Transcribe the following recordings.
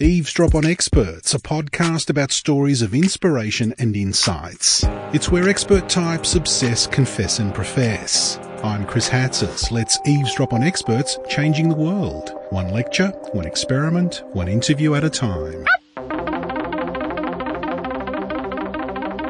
Eavesdrop on Experts, a podcast about stories of inspiration and insights. It's where expert types obsess, confess, and profess. I'm Chris Hatzis. Let's eavesdrop on experts changing the world. One lecture, one experiment, one interview at a time.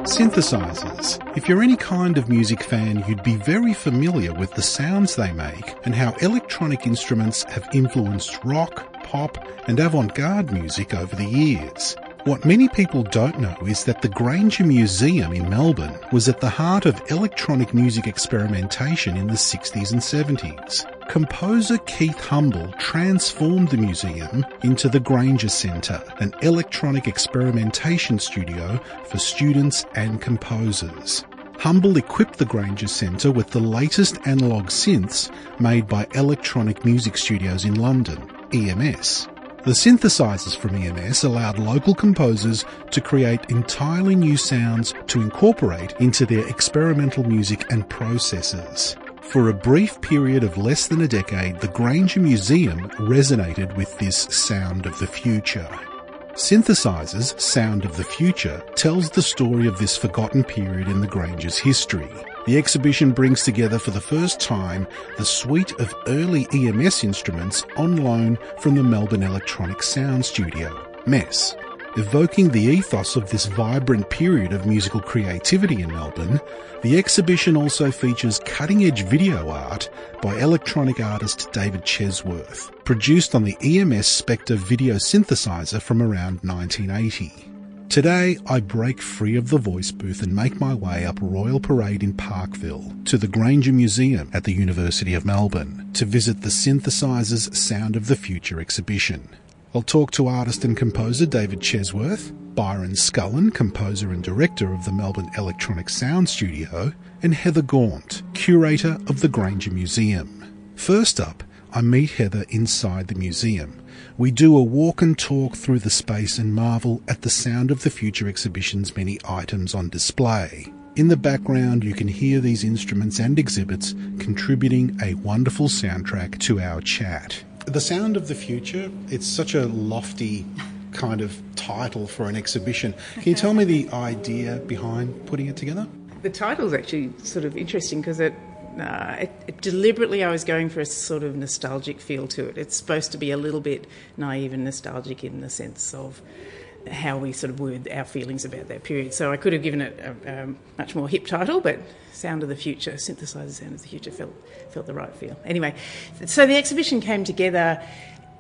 Synthesizers. If you're any kind of music fan, you'd be very familiar with the sounds they make and how electronic instruments have influenced rock, pop, and avant garde music over the years. What many people don't know is that the Grainger Museum in Melbourne was at the heart of electronic music experimentation in the 60s and 70s. Composer Keith Humble transformed the museum into the Grainger Centre, an electronic experimentation studio for students and composers. Humble equipped the Grainger Centre with the latest analogue synths made by Electronic Music Studios in London, EMS. The synthesizers from EMS allowed local composers to create entirely new sounds to incorporate into their experimental music and processes. For a brief period of less than a decade, the Grainger Museum resonated with this sound of the future. Synthesizers Sound of the Future tells the story of this forgotten period in the Grainger's history. The exhibition brings together for the first time the suite of early EMS instruments on loan from the Melbourne Electronic Sound Studio, MES. Evoking the ethos of this vibrant period of musical creativity in Melbourne, the exhibition also features cutting edge video art by electronic artist David Chesworth, produced on the EMS Spectre video synthesizer from around 1980. Today, I break free of the voice booth and make my way up Royal Parade in Parkville to the Grainger Museum at the University of Melbourne to visit the Synthesizers Sound of the Future exhibition. I'll talk to artist and composer David Chesworth, Byron Scullin, composer and director of the Melbourne Electronic Sound Studio, and Heather Gaunt, curator of the Grainger Museum. First up, I meet Heather inside the museum. We do a walk and talk through the space and marvel at the Sound of the Future exhibition's many items on display. In the background, you can hear these instruments and exhibits contributing a wonderful soundtrack to our chat. The Sound of the Future, it's such a lofty kind of title for an exhibition. Can you tell me the idea behind putting it together? The title's actually sort of interesting because it uh, it, deliberately I was going for a sort of nostalgic feel to it. It's supposed to be a little bit naive and nostalgic in the sense of how we sort of word our feelings about that period. So I could have given it a, a much more hip title, but Sound of the Future, synthesizer Sound of the Future felt felt the right feel. Anyway, so the exhibition came together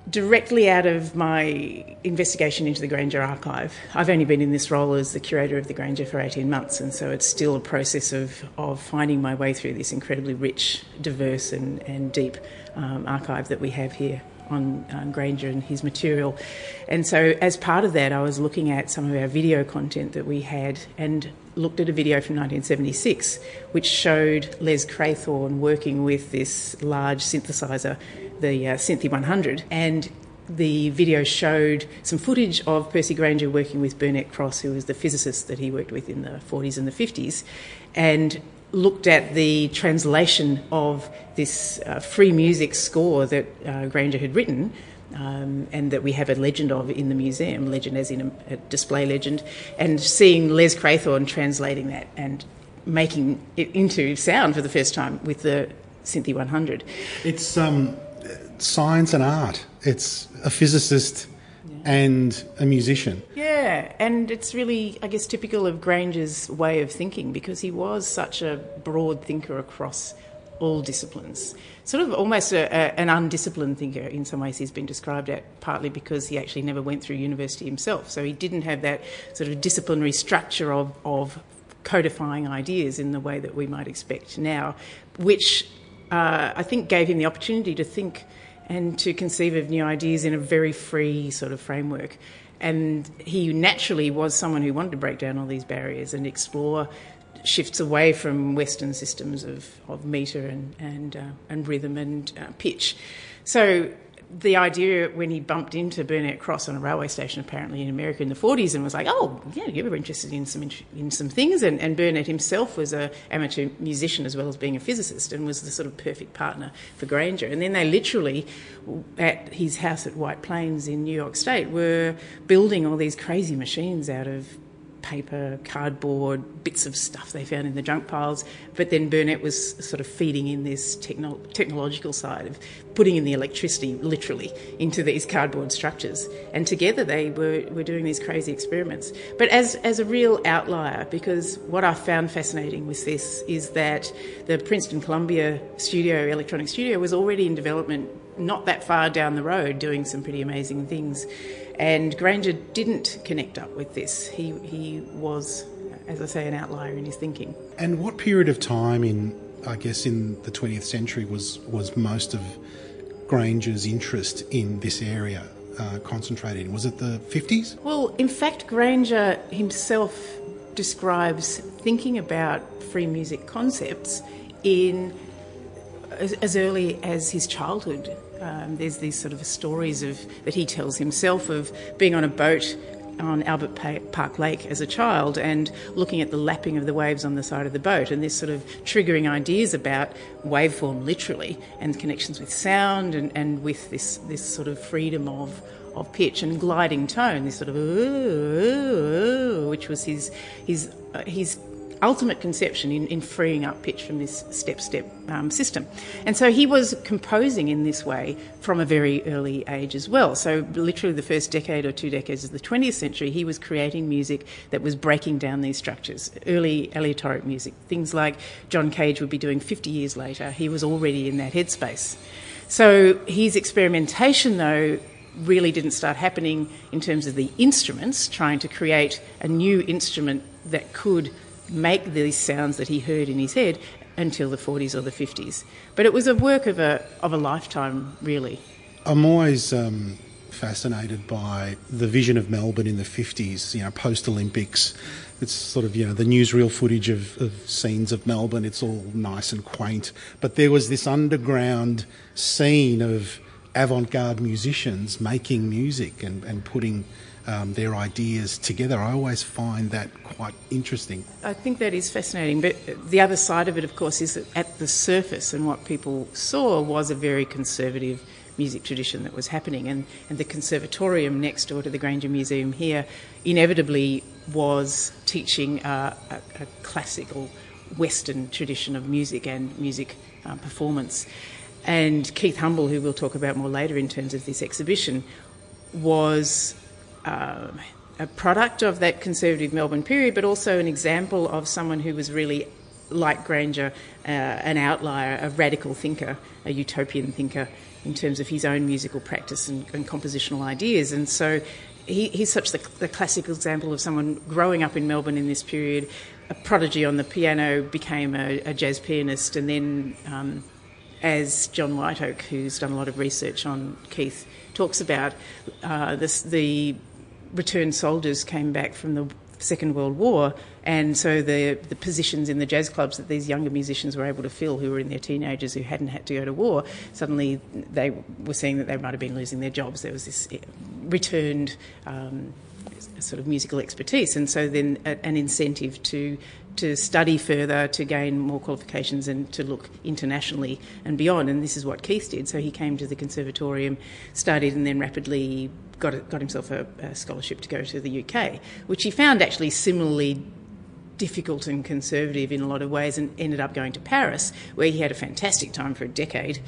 directly out of my investigation into the Grainger archive. I've only been in this role as the curator of the Grainger for 18 months, and so it's still a process of, of finding my way through this incredibly rich, diverse, and, and deep um, archive that we have here on um, Grainger and his material. And so, as part of that, I was looking at some of our video content that we had and looked at a video from 1976 which showed Les Craythorne working with this large synthesizer the uh, Synthi 100, and the video showed some footage of Percy Grainger working with Burnett Cross, who was the physicist that he worked with in the 40s and the 50s, and looked at the translation of this uh, free music score that uh, Grainger had written. Um, and that we have a legend of in the museum, legend as in a, a display legend, and seeing Les Craythorne translating that and making it into sound for the first time with the Synthi 100. It's um, science and art. It's a physicist yeah. and a musician. Yeah, and it's really, I guess, typical of Grainger's way of thinking because he was such a broad thinker across all disciplines. Sort of almost a, a, an undisciplined thinker in some ways he's been described at, partly because he actually never went through university himself. So he didn't have that sort of disciplinary structure of, of codifying ideas in the way that we might expect now, which uh, I think gave him the opportunity to think and to conceive of new ideas in a very free sort of framework. And he naturally was someone who wanted to break down all these barriers and explore shifts away from Western systems of, of meter and, and, uh, and rhythm and uh, pitch. So the idea when he bumped into Burnett Cross on a railway station, apparently in America in the 40s, and was like, "Oh, yeah, you were interested in some in some things." And, and Burnett himself was a amateur musician as well as being a physicist, and was the sort of perfect partner for Grainger. And then they literally, at his house at White Plains in New York State, were building all these crazy machines out of paper, cardboard, bits of stuff they found in the junk piles. But then Burnett was sort of feeding in this techno- technological side of putting in the electricity, literally, into these cardboard structures. And together they were, were doing these crazy experiments. But as, as a real outlier, because what I found fascinating with this is that the Princeton Columbia studio, electronic studio, was already in development not that far down the road doing some pretty amazing things. And Grainger didn't connect up with this. He, he was, as I say, an outlier in his thinking. And what period of time in, I guess, in the 20th century was, was most of Grainger's interest in this area uh, concentrated in? Was it the 50s? Well, in fact, Grainger himself describes thinking about free music concepts in as, early as his childhood. Um, there's these sort of stories of that he tells himself of being on a boat on Albert Park Lake as a child and looking at the lapping of the waves on the side of the boat and this sort of triggering ideas about waveform literally and connections with sound and, and with this, this sort of freedom of, of pitch and gliding tone, this sort of ooh, ooh, which was his, his, uh, his ultimate conception in, in freeing up pitch from this step step um, system. And so he was composing in this way from a very early age as well. So, literally, the first decade or two decades of the 20th century, he was creating music that was breaking down these structures. Early aleatoric music, things like John Cage would be doing 50 years later, he was already in that headspace. So, his experimentation, though, really didn't start happening in terms of the instruments, trying to create a new instrument that could make these sounds that he heard in his head until the 40s or the 50s. But it was a work of a, of a lifetime, really. I'm always um, fascinated by the vision of Melbourne in the 50s, you know, post Olympics. It's sort of, you know, the newsreel footage of, of scenes of Melbourne. It's all nice and quaint. But there was this underground scene of avant garde musicians making music and, and putting um, their ideas together. I always find that quite interesting. I think that is fascinating. But the other side of it, of course, is that at the surface and what people saw was a very conservative music tradition that was happening. And, and the conservatorium next door to the Grainger Museum here inevitably was teaching a, a, a classical Western tradition of music and music uh, performance. And Keith Humble, who we'll talk about more later in terms of this exhibition, was uh, a product of that conservative Melbourne period, but also an example of someone who was really, like Grainger, uh, an outlier, a radical thinker, a utopian thinker in terms of his own musical practice and, and compositional ideas. And so he, he's such the, the classical example of someone growing up in Melbourne in this period, a prodigy on the piano, became a, a jazz pianist, and then um, as John Whiteoak, who's done a lot of research on Keith, talks about, uh, this, the returned soldiers came back from the Second World War, and so the the positions in the jazz clubs that these younger musicians were able to fill, who were in their teenagers who hadn't had to go to war, suddenly they were seeing that they might have been losing their jobs. There was this eh, returned. Um, sort of musical expertise, and so then an incentive to to study further, to gain more qualifications, and to look internationally and beyond. And this is what Keith did. So he came to the conservatorium, studied, and then rapidly got, got himself a, a scholarship to go to the UK, which he found actually similarly difficult and conservative in a lot of ways and ended up going to Paris, where he had a fantastic time for a decade,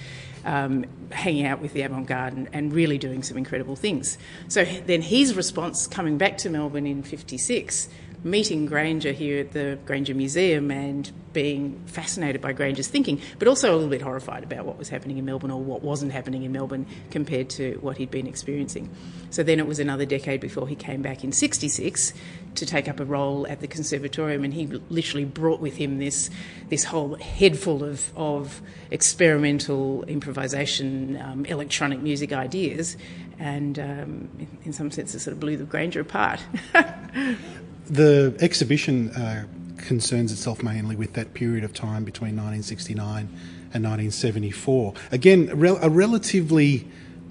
um, hanging out with the avant garde and, and, really doing some incredible things. So then his response coming back to Melbourne in 56 meeting Grainger here at the Grainger Museum and being fascinated by Grainger's thinking, but also a little bit horrified about what was happening in Melbourne or what wasn't happening in Melbourne compared to what he'd been experiencing. So then it was another decade before he came back in 66 to take up a role at the Conservatorium, and he literally brought with him this, this whole head full of, of experimental improvisation, um, electronic music ideas, and um, in, in some sense it sort of blew the Grainger apart. The exhibition uh, concerns itself mainly with that period of time between 1969 and 1974. Again, a, rel- a relatively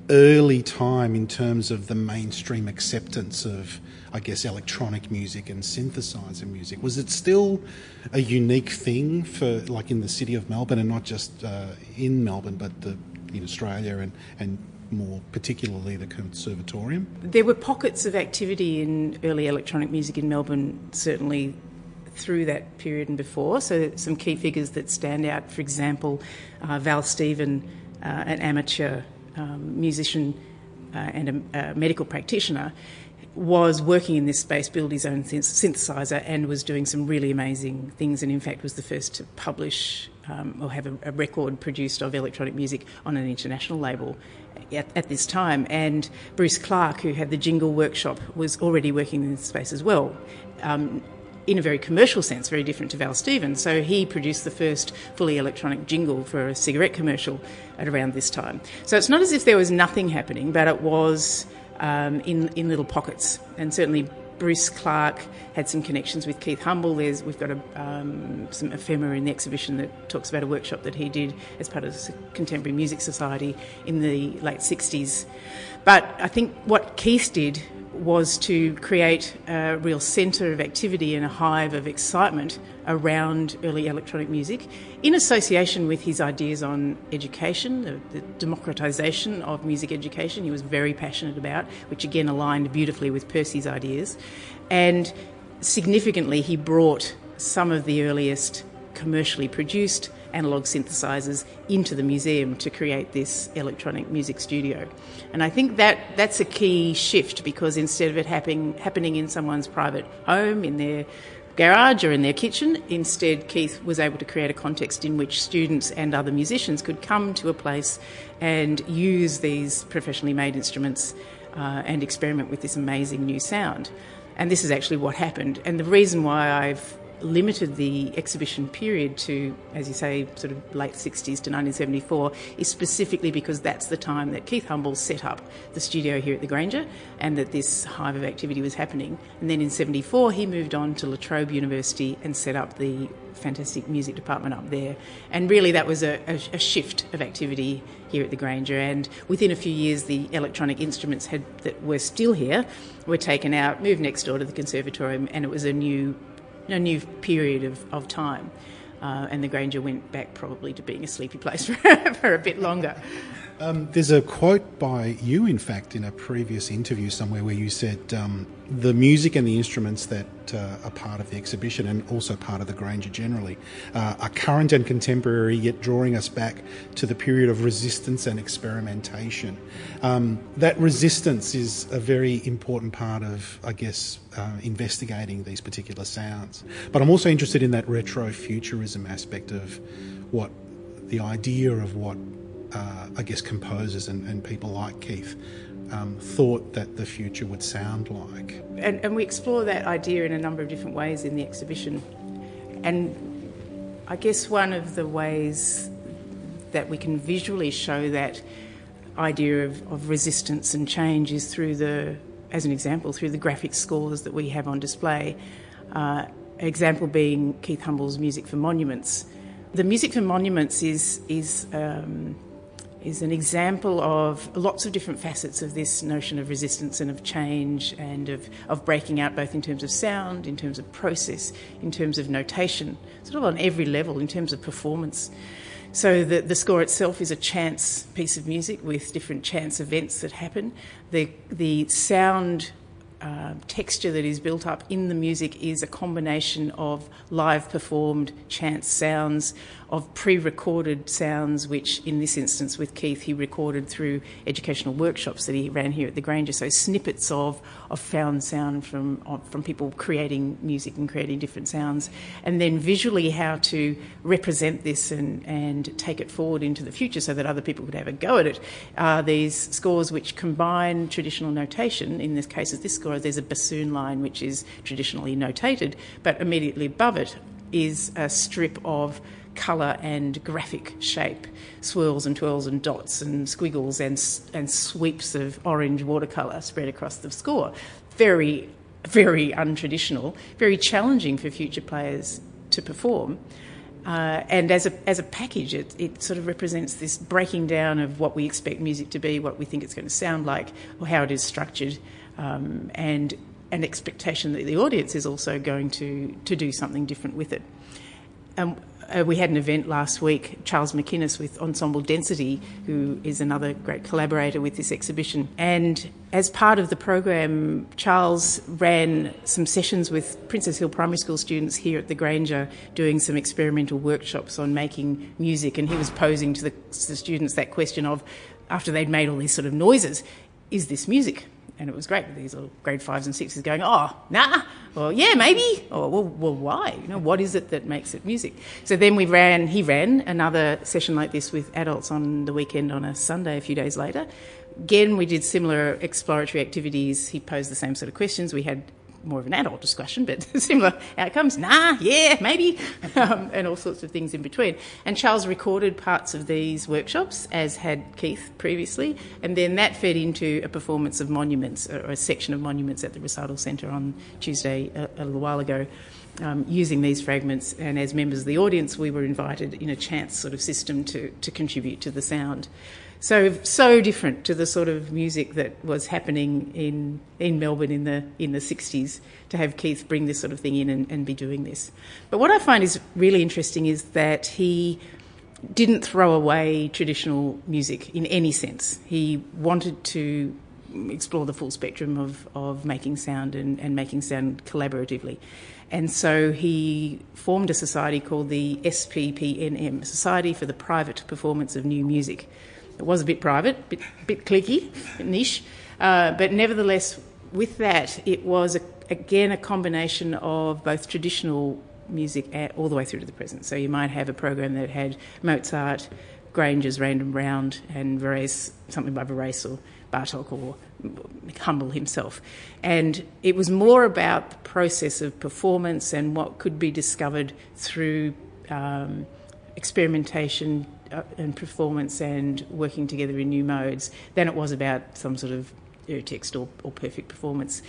early time in terms of the mainstream acceptance of, I guess, electronic music and synthesizer music? Was it still a unique thing for, like, in the city of Melbourne, and not just uh, in Melbourne, but the, in Australia and and more particularly the conservatorium? There were pockets of activity in early electronic music in Melbourne, certainly through that period and before. So, some key figures that stand out, for example, uh, Val Stephen, uh, an amateur um, musician uh, and a, a, medical practitioner, was working in this space, built his own synthesizer, and was doing some really amazing things. And in fact, was the first to publish um, or have a, a, record produced of electronic music on an international label at, at, this time. And Bruce Clark, who had the Jingle Workshop, was already working in this space as well. Um, in a very commercial sense, very different to Val Stevens. So he produced the first fully electronic jingle for a cigarette commercial at around this time. So it's not as if there was nothing happening, but it was um, in, in little pockets. And certainly Bruce Clark had some connections with Keith Humble. There's, we've got a, um, some ephemera in the exhibition that talks about a workshop that he did as part of the Contemporary Music Society in the late 60s. But I think what Keith did was to create a real centre of activity and a hive of excitement around early electronic music in association with his ideas on education, the, the democratisation of music education, he was very passionate about, which again aligned beautifully with Percy's ideas. And significantly, he brought some of the earliest commercially produced analog synthesizers into the museum to create this electronic music studio. And I think that that's a key shift because instead of it happening happening in someone's private home, in their garage or in their kitchen, instead Keith was able to create a context in which students and other musicians could come to a place and use these professionally made instruments uh, and experiment with this amazing new sound. And this is actually what happened. And the reason why I've limited the exhibition period to, as you say, sort of late 60s to 1974 is specifically because that's the time that Keith Humble set up the studio here at the Grainger and that this hive of activity was happening. And then in 74, he moved on to La Trobe University and set up the fantastic music department up there. And really, that was a, a, a shift of activity here at the Grainger. And within a few years, the electronic instruments had, that were still here were taken out, moved next door to the conservatorium, and it was a new a new period of, of time. Uh, and the Grainger went back probably to being a sleepy place for, for a bit longer. Um, there's a quote by you, in fact, in a previous interview somewhere where you said um, the music and the instruments that uh, are part of the exhibition and also part of the Grainger generally uh, are current and contemporary, yet drawing us back to the period of resistance and experimentation. Um, that resistance is a very important part of, I guess, uh, investigating these particular sounds. But I'm also interested in that retro futurism aspect of what the idea of what uh, I guess, composers and, and people like Keith um, thought that the future would sound like. And, and, we explore that idea in a number of different ways in the exhibition. And I guess one of the ways that we can visually show that idea of, of resistance and change is through the, as an example, through the graphic scores that we have on display. Uh, example being Keith Humble's Music for Monuments. The Music for Monuments is, is um, is an example of lots of different facets of this notion of resistance and of change and of, of breaking out, both in terms of sound, in terms of process, in terms of notation, sort of on every level, in terms of performance. So the, the score itself is a chance piece of music with different chance events that happen. The, the sound uh, texture that is built up in the music is a combination of live performed chance sounds, of pre recorded sounds, which in this instance with Keith he recorded through educational workshops that he ran here at the Grainger. So snippets of, of found sound from, from people creating music and creating different sounds. And then visually how to represent this and, and take it forward into the future so that other people could have a go at it. Uh, these scores which combine traditional notation, in this case of this score, there's a bassoon line which is traditionally notated, but immediately above it is a strip of colour and graphic shape, swirls and twirls and dots and squiggles and, and sweeps of orange watercolour spread across the score. Very, very untraditional, very challenging for future players to perform. Uh, and as a, as a package, it, it sort of represents this breaking down of what we expect music to be, what we think it's going to sound like, or how it is structured, um, and an expectation that the audience is also going to, to do something different with it. Um, uh, we had an event last week, Charles McInnes with Ensemble Density, who is another great collaborator with this exhibition. And as part of the program, Charles ran some sessions with Princes Hill Primary School students here at the Grainger, doing some experimental workshops on making music. And he was posing to the, to the students that question of, after they'd made all these sort of noises, is this music? And it was great with these little grade fives and sixes going, oh, nah, or yeah, maybe, or well, well, why? You know, what is it that makes it music? So then we ran, he ran another session like this with adults on the weekend on a Sunday a few days later. Again, we did similar exploratory activities. He posed the same sort of questions. We had more of an adult discussion, but similar outcomes. Nah, yeah, maybe, um, and all sorts of things in between. And Charles recorded parts of these workshops, as had Keith previously, and then that fed into a performance of monuments, or a section of monuments at the Recital Centre on Tuesday a, a little while ago. Um, using these fragments, and as members of the audience, we were invited in a chance sort of system to, to contribute to the sound. So so different to the sort of music that was happening in in Melbourne in the in the 60s to have Keith bring this sort of thing in and, and be doing this. But what I find is really interesting is that he didn't throw away traditional music in any sense. He wanted to explore the full spectrum of, of making sound and, and making sound collaboratively. And so he formed a society called the SPPNM, Society for the Private Performance of New Music. It was a bit private, bit bit bit niche, uh, but nevertheless, with that, it was a, again a combination of both traditional music all the way through to the present. So you might have a program that had Mozart, Grainger's Random Round, and Varese, something by Varese or Bartok or Humble himself. And it was more about the process of performance and what could be discovered through um, experimentation, Uh, and performance and working together in new modes than it was about some sort of text or, or perfect performance.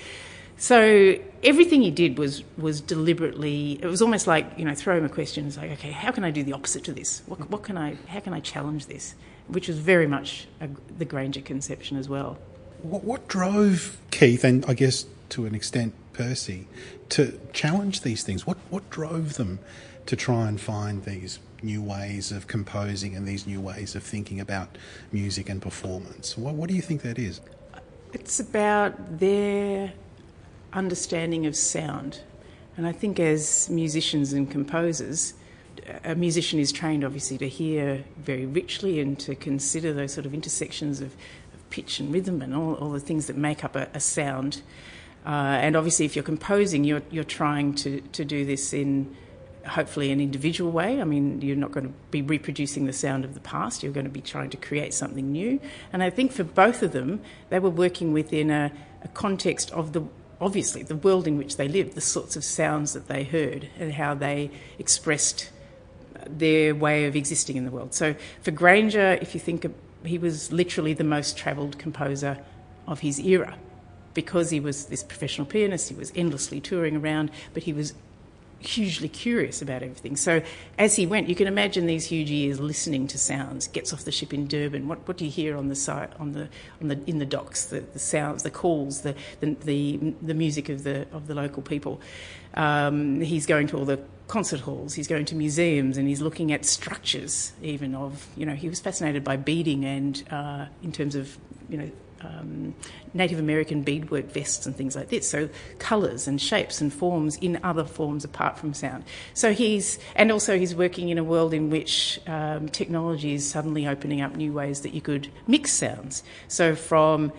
So everything he did was was deliberately. It was almost like you know, throw him a question. It's like, okay, how can I do the opposite to this? What, what can I? How can I challenge this? Which was very much a, the Grainger conception as well. What, what drove Keith, and I guess to an extent Percy, to challenge these things? What what drove them to try and find these new ways of composing and these new ways of thinking about music and performance. What, what do you think that is? It's about their understanding of sound. And I think as musicians and composers, a musician is trained obviously to hear very richly and to consider those sort of intersections of, of pitch and rhythm and all, all, the things that make up a, a sound. Uh, and obviously, if you're composing, you're, you're trying to, to do this in hopefully an individual way. I mean, you're not going to be reproducing the sound of the past, you're going to be trying to create something new. And I think for both of them, they were working within a, a context of the obviously the world in which they lived, the sorts of sounds that they heard, and how they expressed uh, their way of existing in the world. So for Grainger, if you think of, he was literally the most travelled composer of his era because he was this professional pianist, he was endlessly touring around, but he was hugely curious about everything. So as he went, you can imagine these huge ears listening to sounds. Gets off the ship in Durban. What, what do you hear on the site, on the on the in the docks? The, the sounds, the calls, the, the, the the music of the of the local people. Um, he's going to all the concert halls. He's going to museums and he's looking at structures. Even of you know he was fascinated by beading and uh, in terms of you know um, Native American beadwork vests and things like this. So colours and shapes and forms in other forms apart from sound. So he's and also he's working in a world in which um, technology is suddenly opening up new ways that you could mix sounds. So from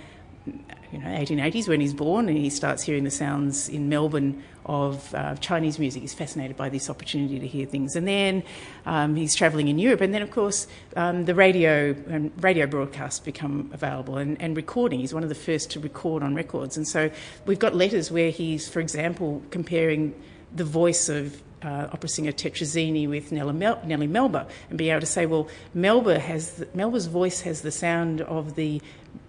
you know 1880s when he's born and he starts hearing the sounds in Melbourne of uh, Chinese music. He's fascinated by this opportunity to hear things. And then um, he's travelling in Europe. And then, of course, um, the radio and radio broadcasts become available and, and, recording. He's one of the first to record on records. And so we've got letters where he's, for example, comparing the voice of uh, opera singer Tetrazzini with Nellie, Mel- Nellie Melba and be able to say, well, Melba has the, Melba's voice has the sound of the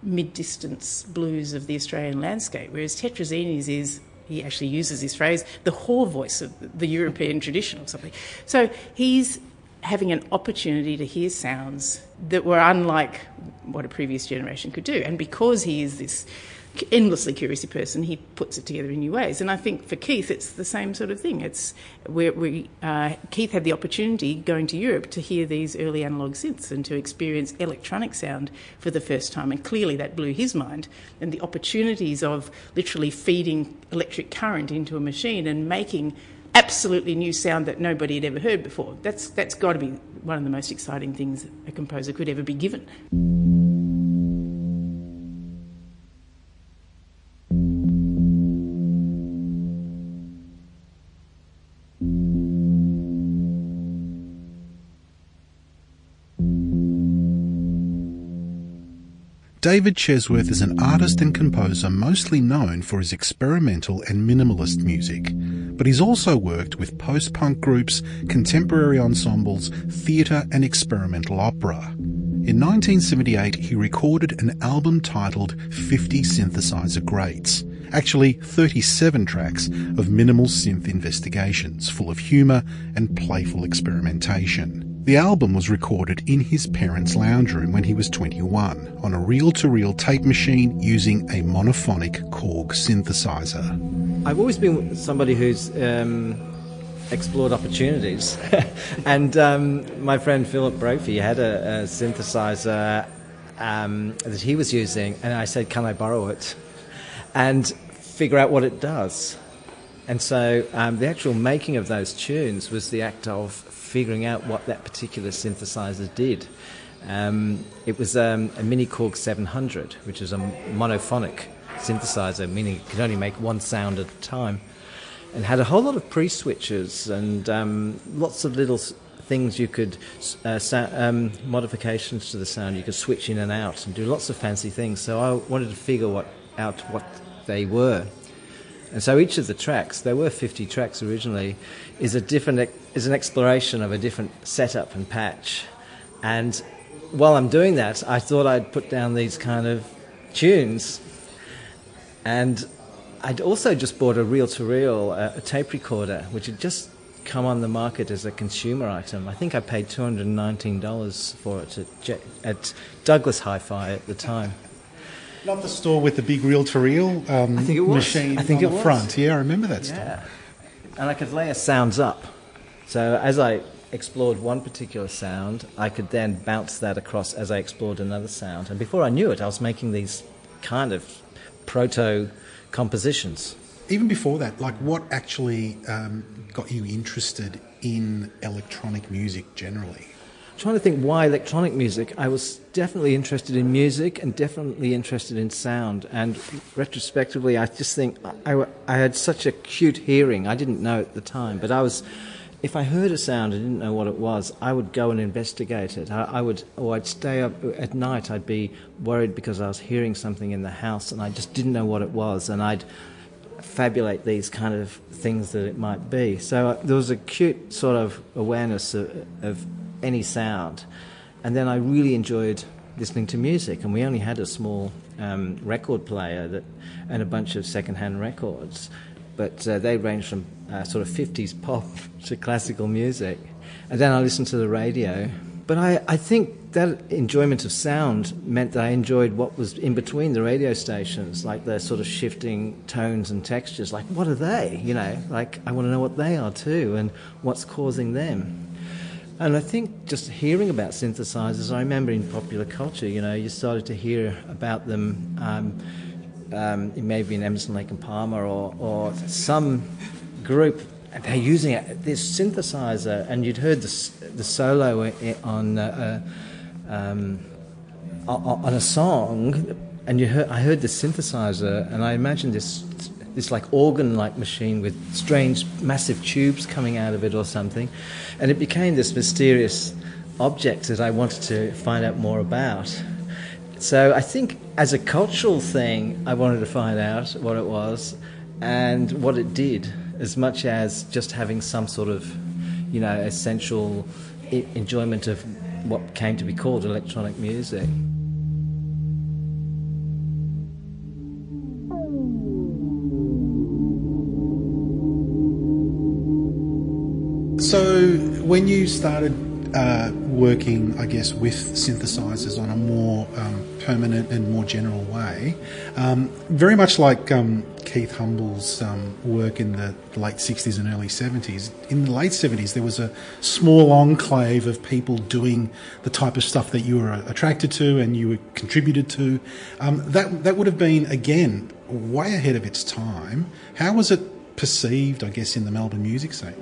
mid-distance blues of the Australian landscape, whereas Tetrazzini's is he actually uses this phrase, the whore voice of the European tradition or something. So he's having an opportunity to hear sounds that were unlike what a previous generation could do. And because he is this endlessly curious person, he puts it together in new ways. And I think for Keith, it's the same sort of thing. It's where we, uh, Keith had the opportunity going to Europe to hear these early analog synths and to experience electronic sound for the first time. And clearly that blew his mind. And the opportunities of literally feeding electric current into a machine and making absolutely new sound that nobody had ever heard before. That's, that's got to be one of the most exciting things a composer could ever be given. David Chesworth is an artist and composer mostly known for his experimental and minimalist music, but he's also worked with post-punk groups, contemporary ensembles, theatre and experimental opera. In 1978, he recorded an album titled 50 Synthesizer Greats, actually 37 tracks of minimal synth investigations full of humour and playful experimentation. The album was recorded in his parents' lounge room when he was 21 on a reel to reel tape machine using a monophonic Korg synthesizer. I've always been somebody who's um, explored opportunities. and um, my friend Philip Brophy had a, a synthesizer um, that he was using, and I said, Can I borrow it? And figure out what it does. And so um, the actual making of those tunes was the act of figuring out what that particular synthesizer did. Um, it was um, a Mini Korg 700, which is a monophonic synthesizer, meaning it could only make one sound at a time, and had a whole lot of pre switches and um, lots of little things you could uh, sa- um, modifications to the sound. You could switch in and out and do lots of fancy things. So I wanted to figure what, out what they were. And so each of the tracks, there were 50 tracks originally, is a different is an exploration of a different setup and patch. And while I'm doing that, I thought I'd put down these kind of tunes. And I'd also just bought a reel-to-reel uh, a tape recorder, which had just come on the market as a consumer item. I think I paid $219 for it at, at Douglas Hi-Fi at the time. Not the store with the big reel-to-reel um, I think it was. machine I think on it the was. front. Yeah, I remember that yeah. store. And I could layer sounds up. So as I explored one particular sound, I could then bounce that across as I explored another sound. And before I knew it, I was making these kind of proto compositions. Even before that, like what actually um, got you interested in electronic music generally? Trying to think why electronic music. I was definitely interested in music and definitely interested in sound. And retrospectively, I just think I, I had such acute hearing. I didn't know at the time, but I was. If I heard a sound and didn't know what it was, I would go and investigate it. I, I would, or I'd stay up at night. I'd be worried because I was hearing something in the house and I just didn't know what it was, and I'd fabulate these kind of things that it might be. So uh, there was a acute sort of awareness of, of any sound. And then I really enjoyed listening to music, and we only had a small um, record player that, and a bunch of secondhand records, but uh, they ranged from uh, sort of 50s pop to classical music. And then I listened to the radio. But I, I think that enjoyment of sound meant that I enjoyed what was in between the radio stations, like the sort of shifting tones and textures. Like, what are they? You know, like, I want to know what they are too, and what's causing them. And I think just hearing about synthesizers, I remember in popular culture, you know, you started to hear about them. Um, um, maybe in Emerson, Lake and Palmer, or, or some group. They're using it, this synthesizer, and you'd heard the, the solo on uh, uh, um, on a song, and you heard, I heard the synthesizer, and I imagined this this like organ-like machine with strange, massive tubes coming out of it or something. And it became this mysterious object that I wanted to find out more about. So I think as a cultural thing, I wanted to find out what it was and what it did, as much as just having some sort of, you know, essential enjoyment of what came to be called electronic music. So, when you started uh, working, I guess, with synthesizers on a more um, permanent and more general way, um, very much like um, Keith Humble's um, work in the late 60s and early 70s. In the late 70s, there was a small enclave of people doing the type of stuff that you were attracted to and you were contributed to. Um, that, that would have been, again, way ahead of its time. How was it perceived, I guess, in the Melbourne music scene?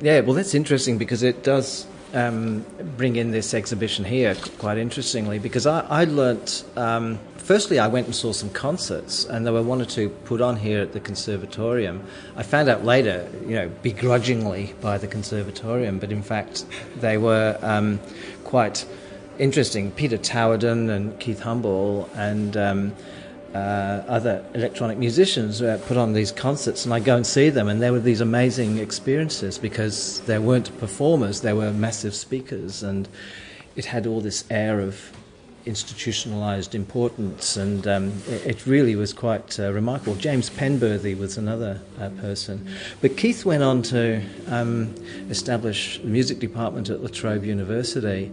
Yeah, well, that's interesting because it does um, bring in this exhibition here quite interestingly because I, I learnt. Um, firstly, I went and saw some concerts, and there were one or two put on here at the conservatorium. I found out later, you know, begrudgingly by the conservatorium, but in fact, they were um, quite interesting. Peter Tahourdin and Keith Humble and um, uh, other electronic musicians uh, put on these concerts, and I go and see them, and there were these amazing experiences because there weren't performers, there were massive speakers, and it had all this air of institutionalized importance, and um, it, it, really was quite uh, remarkable. James Penberthy was another uh, person. But Keith went on to um, establish the music department at La Trobe University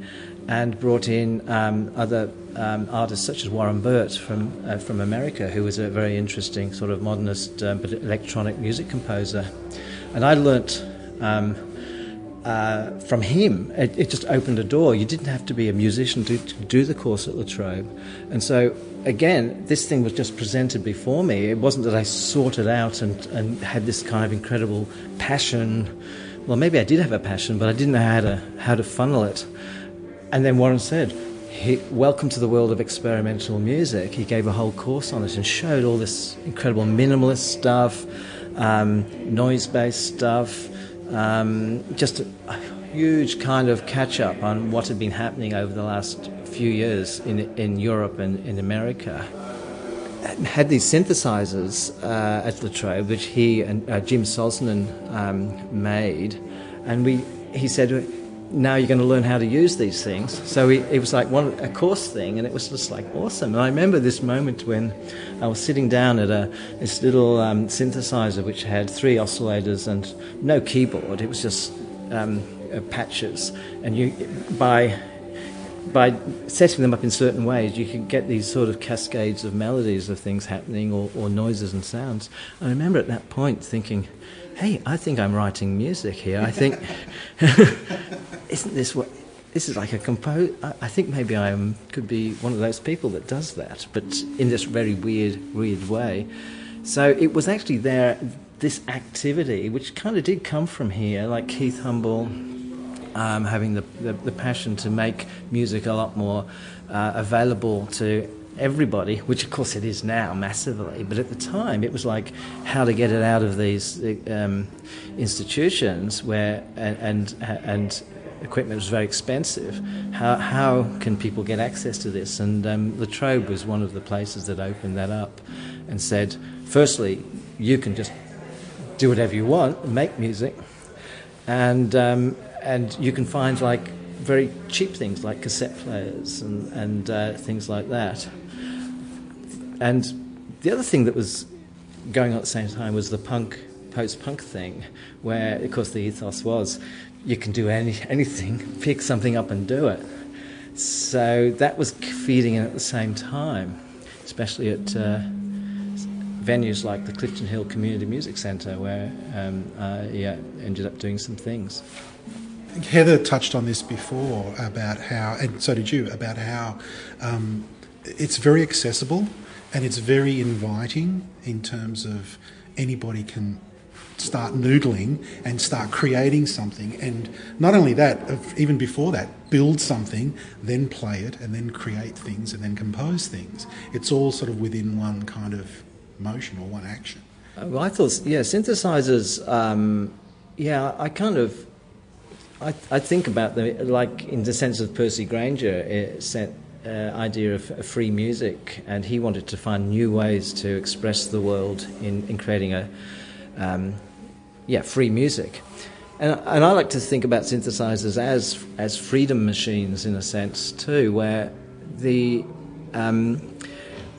and brought in um, other um, artists such as Warren Burt from, uh, from America, who was a very interesting sort of modernist um, but electronic music composer. And I learnt um, uh, from him, it, it, just opened a door. You didn't have to be a musician to, to, do the course at La Trobe. And so, again, this thing was just presented before me. It wasn't that I it out and, and had this kind of incredible passion. Well, maybe I did have a passion, but I didn't know how to, how to funnel it. And then Warren said, he, Welcome to the world of experimental music. He gave a whole course on it and showed all this incredible minimalist stuff, um, noise based stuff um, just a, a, huge kind of catch up on what had been happening over the last few years in, in Europe and in America. Had these synthesizers uh, at La Trobe, which he and uh, Jim Sosnin um, made, and we he said now you're going to learn how to use these things. So it was like one a course thing, and it was just like awesome. And I remember this moment when I was sitting down at a this little um, synthesizer which had three oscillators and no keyboard. It was just um, uh, patches, and you by by setting them up in certain ways, you could get these sort of cascades of melodies of things happening or, or noises and sounds. I remember at that point thinking hey, I think I'm writing music here. I think, isn't this what? This is like a compose. I think maybe I could be one of those people that does that, but in this very weird, weird way. So it was actually there, this activity, which kind of did come from here, like Keith Humble. Um, having the, the, the, passion to make music a lot more uh, available to everybody, which of course it is now massively, but at the time it was like how to get it out of these um, institutions where and, and, equipment was very expensive. How how can people get access to this? And um, Trobe was one of the places that opened that up and said, firstly, you can just do whatever you want, make music, and um, and you can find like very cheap things like cassette players and, and uh, things like that. And the other thing that was going on at the same time was the punk, post punk thing, where, of course, the ethos was you can do any, anything, pick something up and do it. So that was feeding in at the same time, especially at uh, venues like the Clifton Hill Community Music Centre, where um, I yeah, ended up doing some things. Heather touched on this before about how, and so did you, about how um, it's very accessible and it's very inviting in terms of anybody can start noodling and start creating something. And not only that even before that build something then play it and then create things and then compose things. It's all sort of within one kind of motion or one action. Uh, well i thought yeah synthesizers um, yeah i kind of I, I think about them like in the sense of Percy Grainger it sent uh, idea of free music, and he wanted to find new ways to express the world in, in creating a um, yeah free music. And, and I like to think about synthesizers as as freedom machines in a sense too, where the um,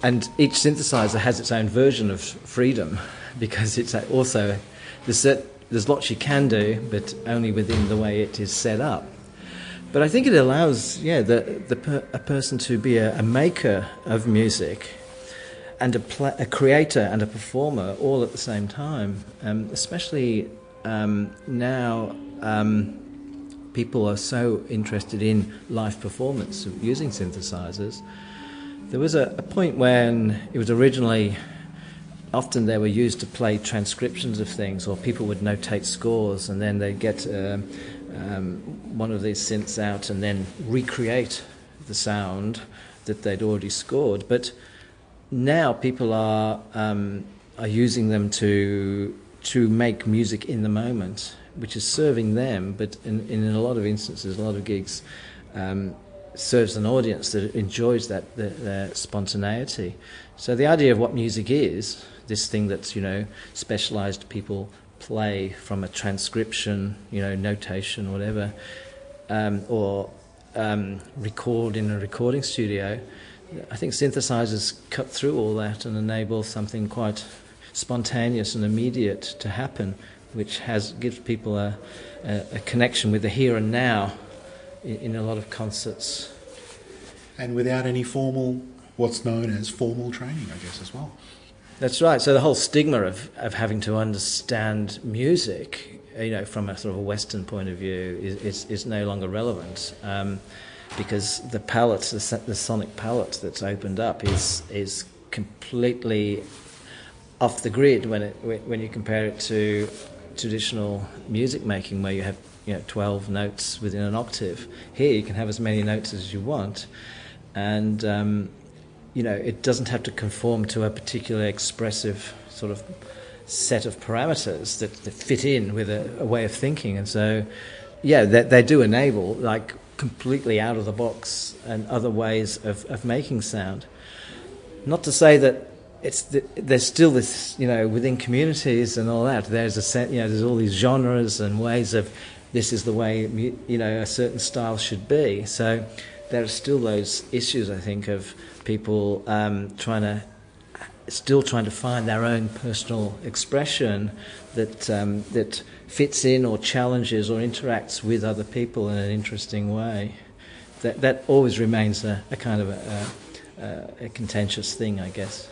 and each synthesizer has its own version of freedom because it's also there's there's lots you can do, but only within the way it is set up. But I think it allows, yeah, the, the per, a person to be a, a, maker of music and a, pl- a, creator and a performer all at the same time. Um, especially um, now, um, people are so interested in live performance using synthesizers. There was a, a point when it was originally often they were used to play transcriptions of things, or people would notate scores, and then they'd get um, um, one of these synths out and then recreate the sound that they'd already scored. But now people are um, are using them to to make music in the moment, which is serving them, but in, in a lot of instances, a lot of gigs. Um, serves an audience that enjoys that the, the spontaneity. So the idea of what music is this thing that's you know specialized people play from a transcription, you know, notation, whatever, um, or um, record in a recording studio. I think synthesizers cut through all that and enable something quite spontaneous and immediate to happen, which has gives people a, a, a connection with the here and now in, in a lot of concerts. And without any formal, what's known as formal training, I guess, as well. That's right. So the whole stigma of, of having to understand music, you know, from a sort of a Western point of view, is, is, is no longer relevant. Um, because the palette, the, the sonic palette that's opened up is is completely off the grid when it when you compare it to traditional music making, where you have you know 12 notes within an octave. Here, you can have as many notes as you want, and um, you know, it doesn't have to conform to a particular expressive sort of set of parameters that, that fit in with a, a, way of thinking. And so, yeah, they, they, do enable like completely out of the box and other ways of, of making sound. Not to say that it's the, there's still this, you know, within communities and all that. There's a set, you know, there's all these genres and ways of this is the way you know a certain style should be. So there are still those issues, I think, of people um, trying to still trying to find their own personal expression that um, that fits in or challenges or interacts with other people in an interesting way. That that always remains a, a kind of a, a, a, contentious thing, I guess.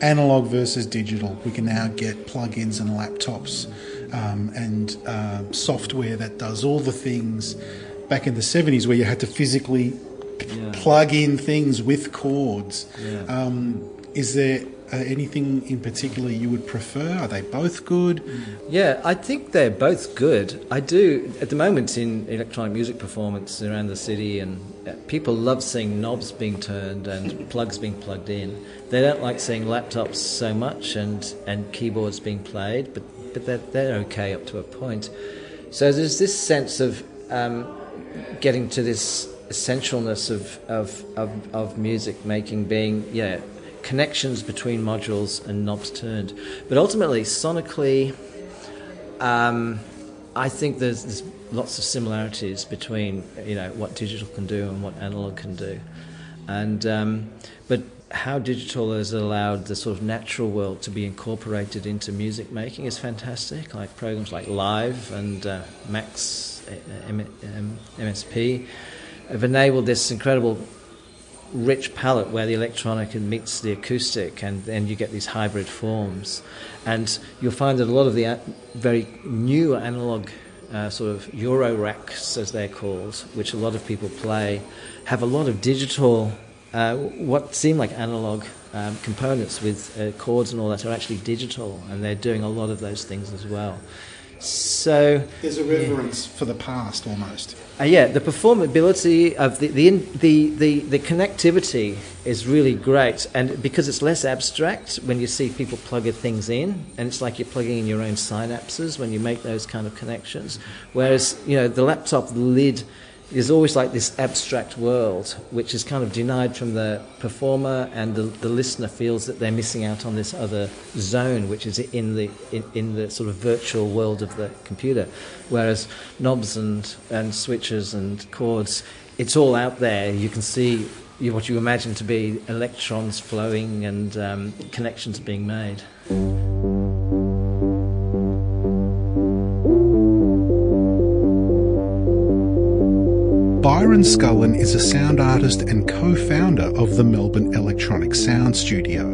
Analog versus digital. We can now get plugins and laptops um, and uh, software that does all the things back in the 70s where you had to physically yeah. plug in things with cords. Yeah. Um, is there uh, anything in particular you would prefer? Are they both good? Yeah, I think they're both good. I do, at the moment in electronic music performance around the city, and uh, people love seeing knobs being turned and plugs being plugged in. They don't like seeing laptops so much and, and keyboards being played, but, but they're, they're okay up to a point. So there's this sense of um, getting to this essentialness of, of, of, of music making being, yeah, connections between modules and knobs turned. But ultimately, sonically, um, I think there's, there's, lots of similarities between you know what digital can do and what analog can do, and um, but how digital has allowed the sort of natural world to be incorporated into music making is fantastic. Like programs like Live and uh, Max uh, M- M- MSP have enabled this incredible rich palette where the electronic meets the acoustic and then you get these hybrid forms. And you'll find that a lot of the very new analog uh, sort of euro racks as they're called which a lot of people play have a lot of digital uh, what seem like analog um, components with uh, cords and all that are actually digital and they're doing a lot of those things as well so there's a reverence yeah. for the past almost. Uh, yeah, the performability of the the, the the, the connectivity is really great, and because it's less abstract when you see people plug things in, and it's like you're plugging in your own synapses when you make those kind of connections. Whereas you know the laptop lid is always like this abstract world, which is kind of denied from the performer, and the, the listener feels that they're missing out on this other zone, which is in the in, in the sort of virtual world of the computer. Whereas knobs and and switches and cords, it's all out there. You can see what you imagine to be electrons flowing and um, connections being made. Byron Scullin is a sound artist and co-founder of the Melbourne Electronic Sound Studio,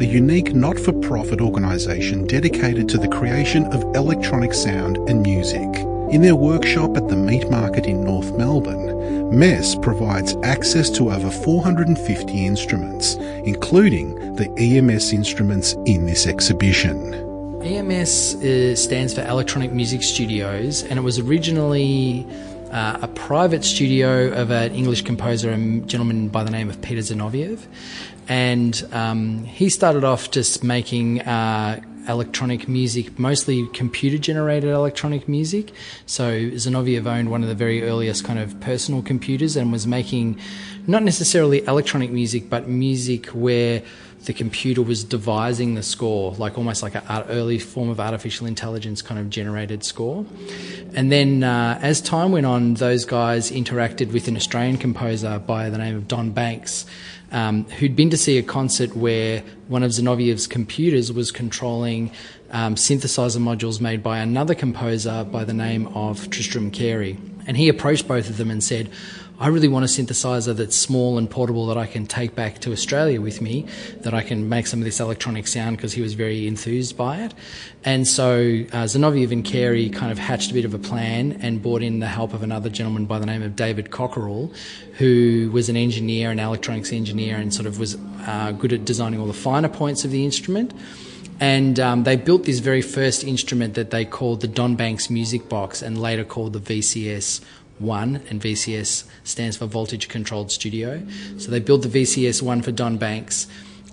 a unique not-for-profit organisation dedicated to the creation of electronic sound and music. In their workshop at the Meat Market in North Melbourne, MESS provides access to over 450 instruments, including the EMS instruments in this exhibition. EMS uh, stands for Electronic Music Studios, and it was originally uh, a private studio of an English composer, a gentleman by the name of Peter Zinovieff. And um, he started off just making uh, electronic music, mostly computer generated electronic music. So Zinoviev owned one of the very earliest kind of personal computers and was making not necessarily electronic music, but music where the computer was devising the score, like almost like an early form of artificial intelligence kind of generated score. And then uh, as time went on, those guys interacted with an Australian composer by the name of Don Banks, um, who'd been to see a concert where one of Zinovieff's computers was controlling um, synthesizer modules made by another composer by the name of Tristram Cary. And he approached both of them and said, I really want a synthesizer that's small and portable that I can take back to Australia with me, that I can make some of this electronic sound because he was very enthused by it. And so uh, Zinovieff and Cary kind of hatched a bit of a plan and brought in the help of another gentleman by the name of David Cockerell, who was an engineer, an electronics engineer, and sort of was uh, good at designing all the finer points of the instrument. And um, they built this very first instrument that they called the Don Banks Music Box and later called the VCS 1, and VCS stands for Voltage Controlled Studio. So they built the VCS 1 for Don Banks.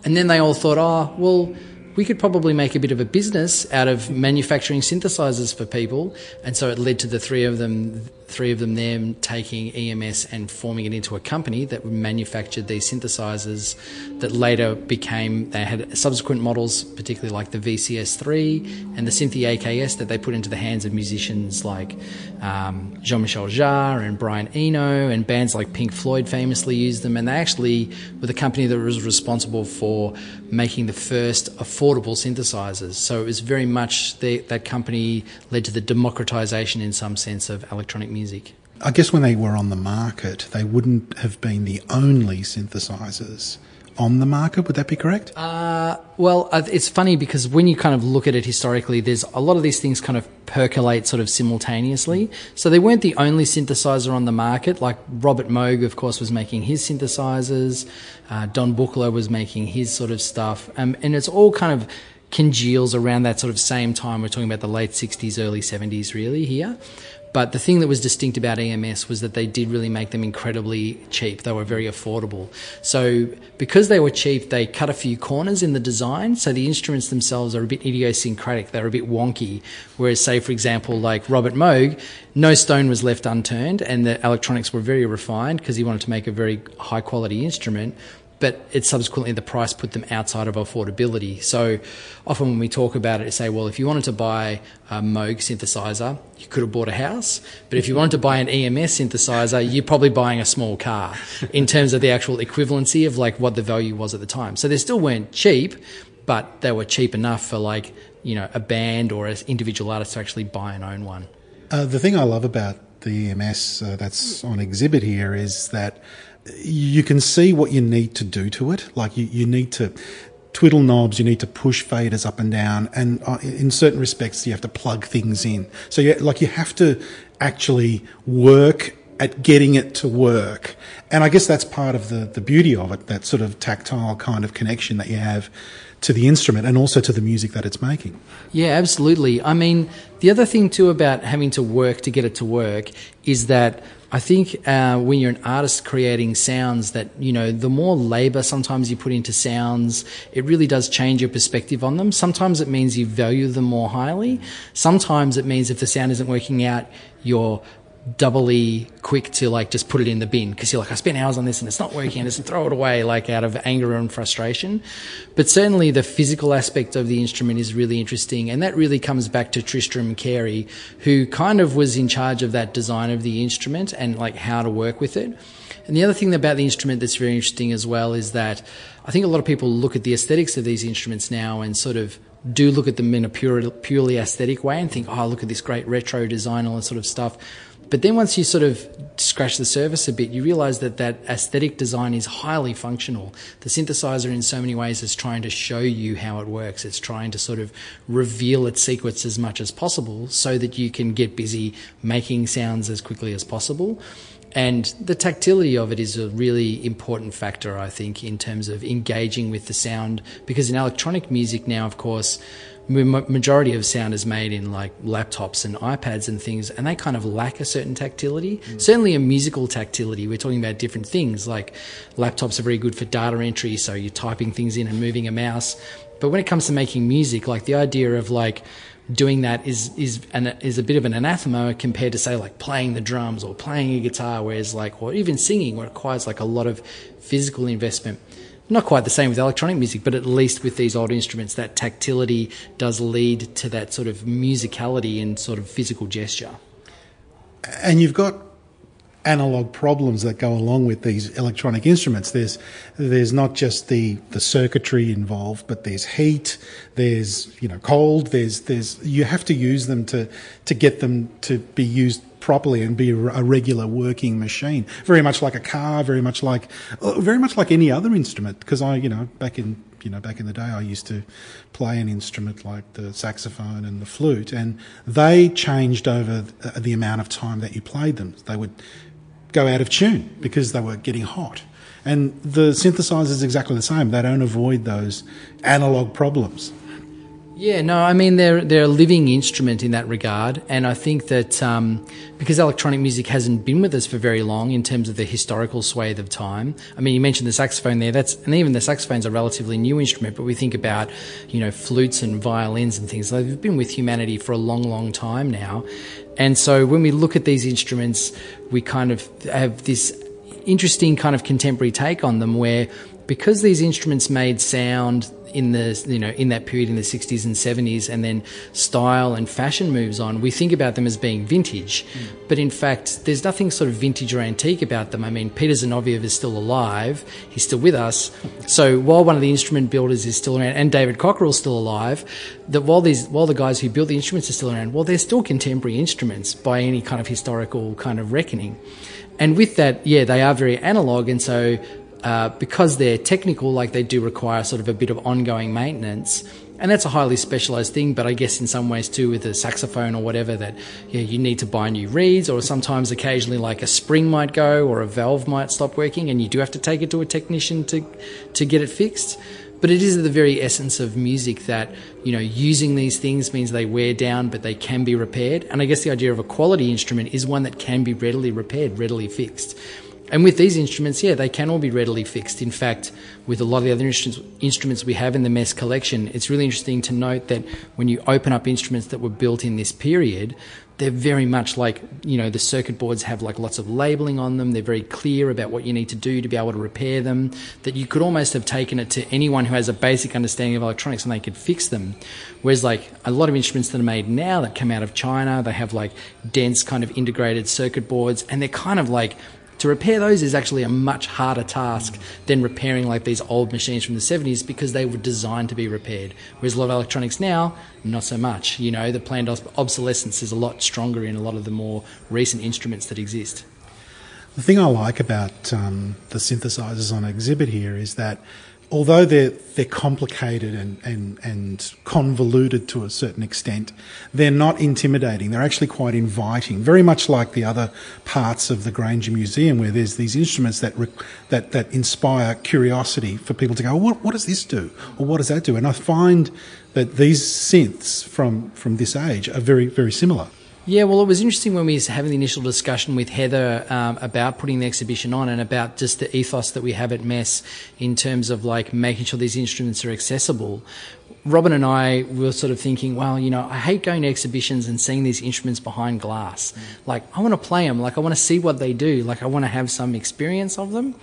And then they all thought, oh, well, we could probably make a bit of a business out of manufacturing synthesizers for people. And so it led to the three of them, three of them them taking EMS and forming it into a company that manufactured these synthesizers that later became, they had subsequent models, particularly like the VCS3 and the Synthi AKS that they put into the hands of musicians like um, Jean-Michel Jarre and Brian Eno and bands like Pink Floyd famously used them. And they actually were the company that was responsible for making the first affordable synthesizers. So it was very much the, that company led to the democratization in some sense of electronic music music. I guess when they were on the market, they wouldn't have been the only synthesizers on the market. Would that be correct? Uh, well, it's funny because when you kind of look at it historically, there's a lot of these things kind of percolate sort of simultaneously. So they weren't the only synthesizer on the market. Like Robert Moog, of course, was making his synthesizers. Uh, Don Buchla was making his sort of stuff, um, and it's all kind of congeals around that sort of same time. We're talking about the late 60s, early 70s, really here. But the thing that was distinct about EMS was that they did really make them incredibly cheap. They were very affordable. So because they were cheap, they cut a few corners in the design. So the instruments themselves are a bit idiosyncratic. They're a bit wonky. Whereas, say, for example, like Robert Moog, no stone was left unturned and the electronics were very refined because he wanted to make a very high quality instrument but it subsequently the price put them outside of affordability. So often when we talk about it, we say, well, if you wanted to buy a Moog synthesizer, you could have bought a house. But if you wanted to buy an EMS synthesizer, you're probably buying a small car in terms of the actual equivalency of like what the value was at the time. So they still weren't cheap, but they were cheap enough for like, you know, a band or an individual artist to actually buy and own one. Uh, the thing I love about the EMS uh, that's on exhibit here is that you can see what you need to do to it. Like you, you need to twiddle knobs, you need to push faders up and down, and uh, in certain respects, you have to plug things in. So, you, like, you have to actually work at getting it to work. And I guess that's part of the, the beauty of it, that sort of tactile kind of connection that you have to the instrument and also to the music that it's making. Yeah, absolutely. I mean, the other thing too about having to work to get it to work is that I think uh, when you're an artist creating sounds, that you know, the more labor sometimes you put into sounds, it really does change your perspective on them. Sometimes it means you value them more highly. Sometimes it means if the sound isn't working out, you're doubly quick to like just put it in the bin because you're like I spent hours on this and it's not working and just throw it away like out of anger and frustration. But certainly the physical aspect of the instrument is really interesting and that really comes back to Tristram Cary, who kind of was in charge of that design of the instrument and like how to work with it. And the other thing about the instrument that's very interesting as well is that I think a lot of people look at the aesthetics of these instruments now and sort of do look at them in a pure, purely aesthetic way and think, oh, look at this great retro design, all that sort of stuff But then once you sort of scratch the surface a bit, you realize that that aesthetic design is highly functional. The synthesizer, in so many ways, is trying to show you how it works. It's trying to sort of reveal its sequence as much as possible so that you can get busy making sounds as quickly as possible. And the tactility of it is a really important factor, I think, in terms of engaging with the sound. Because in electronic music now, of course, majority of sound is made in like laptops and iPads and things, and they kind of lack a certain tactility. Mm. Certainly, a musical tactility. We're talking about different things. Like laptops are very good for data entry, so you're typing things in and moving a mouse. But when it comes to making music, like the idea of like doing that is is an, is a bit of an anathema compared to say like playing the drums or playing a guitar, whereas like or even singing requires like a lot of physical investment. Not quite the same with electronic music, but at least with these old instruments, that tactility does lead to that sort of musicality and sort of physical gesture. And you've got analog problems that go along with these electronic instruments. There's there's not just the, the circuitry involved, but there's heat, there's you know cold, there's there's you have to use them to to get them to be used properly and be a regular working machine. Very much like a car, very much like uh, very much like any other instrument. Because I you know back in you know back in the day I used to play an instrument like the saxophone and the flute, and they changed over the amount of time that you played them. They would go out of tune because they were getting hot. And the synthesizer is exactly the same. They don't avoid those analog problems. Yeah, no, I mean they're they're a living instrument in that regard, and I think that um, because electronic music hasn't been with us for very long in terms of the historical swathe of time. I mean, you mentioned the saxophone there. That's and even the saxophone's a relatively new instrument, but we think about you know flutes and violins and things. They've been with humanity for a long, long time now, and so when we look at these instruments, we kind of have this interesting kind of contemporary take on them where because these instruments made sound in the you know in that period in the 60s and 70s and then style and fashion moves on we think about them as being vintage. Mm. but in fact there's nothing sort of vintage or antique about them. I mean peter zinovieff is still alive. He's still with us. So while one of the instrument builders is still around and david cockerell's still alive that while these while the guys who built the instruments are still around well they're still contemporary instruments by any kind of historical kind of reckoning. And with that yeah they are very analog and so uh, because they're technical, like they do require sort of a bit of ongoing maintenance. And that's a highly specialized thing, but I guess in some ways too, with a saxophone or whatever, that yeah, you need to buy new reeds, or sometimes occasionally like a spring might go or a valve might stop working, and you do have to take it to a technician to to get it fixed. But it is the very essence of music that you know using these things means they wear down, but they can be repaired. And I guess the idea of a quality instrument is one that can be readily repaired, readily fixed. And with these instruments, yeah, they can all be readily fixed. In fact, with a lot of the other instruments we have in the MESS collection, it's really interesting to note that when you open up instruments that were built in this period, they're very much like, you know, the circuit boards have like lots of labeling on them. They're very clear about what you need to do to be able to repair them. That you could almost have taken it to anyone who has a basic understanding of electronics and they could fix them. Whereas, like, a lot of instruments that are made now that come out of China, they have like dense kind of integrated circuit boards and they're kind of like to repair those is actually a much harder task than repairing like these old machines from the 70s because they were designed to be repaired. Whereas a lot of electronics now, not so much. You know, the planned obsolescence is a lot stronger in a lot of the more recent instruments that exist. The thing I like about um, the synthesizers on exhibit here is that although they're they're complicated and, and, and convoluted to a certain extent, they're not intimidating. They're actually quite inviting, very much like the other parts of the Grainger Museum, where there's these instruments that that that inspire curiosity for people to go, what what does this do, or what does that do? And I find that these synths from from this age are very very similar. Yeah, well, it was interesting when we were having the initial discussion with Heather um, about putting the exhibition on and about just the ethos that we have at MESS in terms of like making sure these instruments are accessible. Robin and I were sort of thinking, well, you know, I hate going to exhibitions and seeing these instruments behind glass. Mm. Like, I want to play them. Like, I want to see what they do. Like, I want to have some experience of them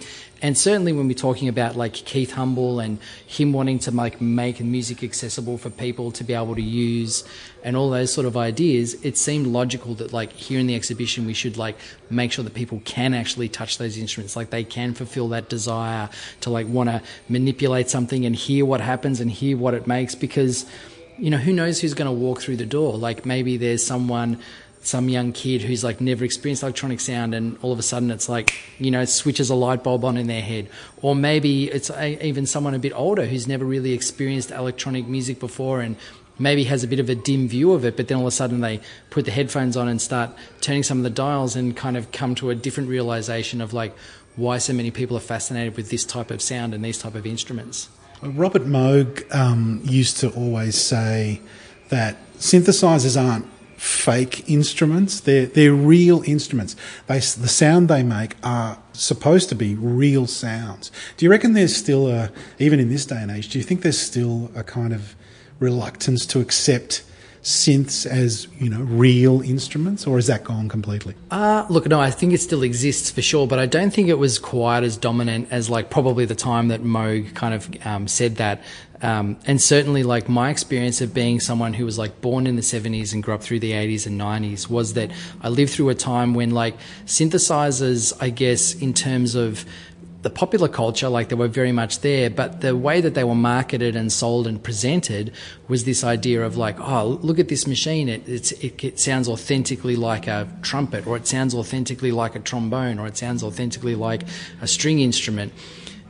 and certainly when we're talking about like Keith Humble and him wanting to like make music accessible for people to be able to use and all those sort of ideas, it seemed logical that like here in the exhibition we should like make sure that people can actually touch those instruments, like they can fulfill that desire to like want to manipulate something and hear what happens and hear what it makes because you know who knows who's going to walk through the door. Like maybe there's someone some young kid who's like never experienced electronic sound and all of a sudden it's like you know switches a light bulb on in their head. Or maybe it's a, even someone a bit older who's never really experienced electronic music before and maybe has a bit of a dim view of it but then all of a sudden they put the headphones on and start turning some of the dials and kind of come to a different realization of like why so many people are fascinated with this type of sound and these type of instruments. Robert Moog um, used to always say that synthesizers aren't fake instruments. They're, they're real instruments. They, the sound they make are supposed to be real sounds. Do you reckon there's still a, even in this day and age, do you think there's still a kind of reluctance to accept synths as you know real instruments, or is that gone completely? Uh, look, no, I think it still exists for sure, but I don't think it was quite as dominant as like probably the time that Moog kind of um, said that. Um, and certainly, like my experience of being someone who was like born in the 70s and grew up through the 80s and 90s was that I lived through a time when like synthesizers, I guess, in terms of the popular culture, like they were very much there, but the way that they were marketed and sold and presented was this idea of like, oh, look at this machine. It, it, it, sounds authentically like a trumpet, or it sounds authentically like a trombone, or it sounds authentically like a string instrument.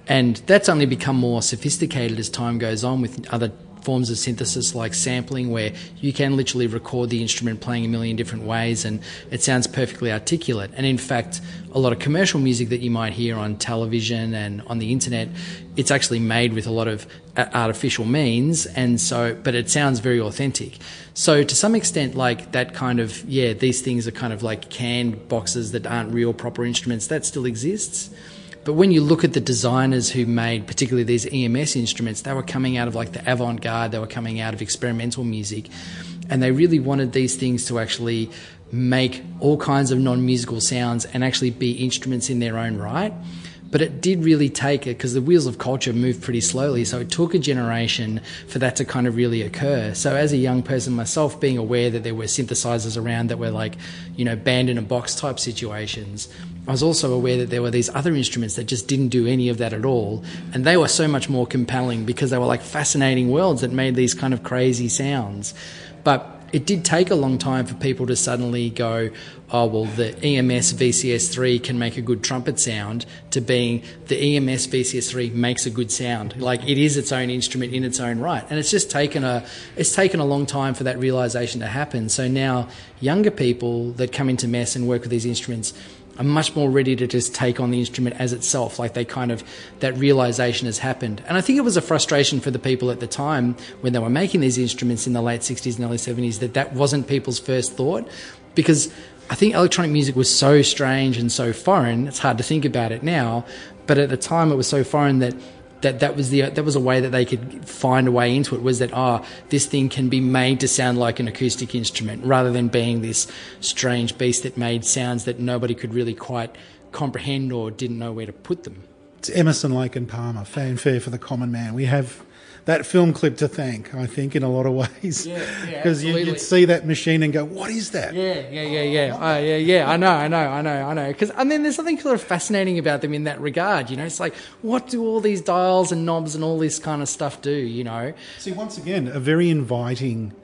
And that's only become more sophisticated as time goes on with other forms of synthesis like sampling, where you can literally record the instrument playing a million different ways and it sounds perfectly articulate. And in fact, a lot of commercial music that you might hear on television and on the internet, it's actually made with a lot of uh, artificial means. And so, but it sounds very authentic. So to some extent, like that kind of, yeah, these things are kind of like canned boxes that aren't real proper instruments. That still exists. But when you look at the designers who made particularly these EMS instruments, they were coming out of like the avant garde, they were coming out of experimental music, and they really wanted these things to actually make all kinds of non musical sounds and actually be instruments in their own right. But it did really take it because the wheels of culture moved pretty slowly. So it took a generation for that to kind of really occur. So as a young person myself, being aware that there were synthesizers around that were like, you know, band in a box type situations, I was also aware that there were these other instruments that just didn't do any of that at all. And they were so much more compelling because they were like fascinating worlds that made these kind of crazy sounds. But it did take a long time for people to suddenly go, oh, well, the EMS VCS3 can make a good trumpet sound, to being the EMS VCS3 makes a good sound. Like it is its own instrument in its own right. And it's just taken a, it's taken a long time for that realization to happen. So now younger people that come into MESS and work with these instruments, are much more ready to just take on the instrument as itself. Like they kind of, that realization has happened. And I think it was a frustration for the people at the time when they were making these instruments in the late 60s and early 70s that that wasn't people's first thought because I think electronic music was so strange and so foreign. It's hard to think about it now, but at the time it was so foreign that that that was the that was a way that they could find a way into it was that ah oh, this thing can be made to sound like an acoustic instrument rather than being this strange beast that made sounds that nobody could really quite comprehend or didn't know where to put them. It's Emerson Lake and Palmer, fanfare for the common man. We have that film clip to thank, I think, in a lot of ways. Because yeah, you, would see that machine and go, what is that? Yeah, yeah, yeah, yeah. Uh, yeah, yeah. I know, I know, I know, I know. Because and then there's something sort of fascinating about them in that regard. You know, it's like, what do all these dials and knobs and all this kind of stuff do? You know. See, once again, a very inviting.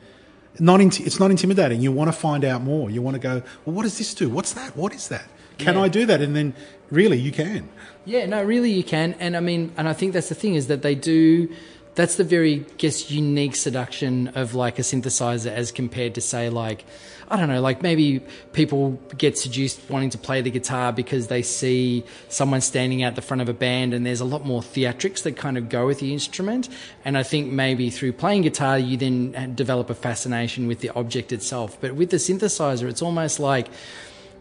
Not inti- it's not intimidating. You want to find out more. You want to go, well, what does this do? What's that? What is that? Can Yeah. I do that? And then, really, you can. Yeah, no, really, you can, and I mean, and I think that's the thing is that they do. That's the very, guess, unique seduction of like a synthesizer as compared to say like, I don't know, like maybe people get seduced wanting to play the guitar because they see someone standing out the front of a band and there's a lot more theatrics that kind of go with the instrument. And I think maybe through playing guitar, you then develop a fascination with the object itself. But with the synthesizer, it's almost like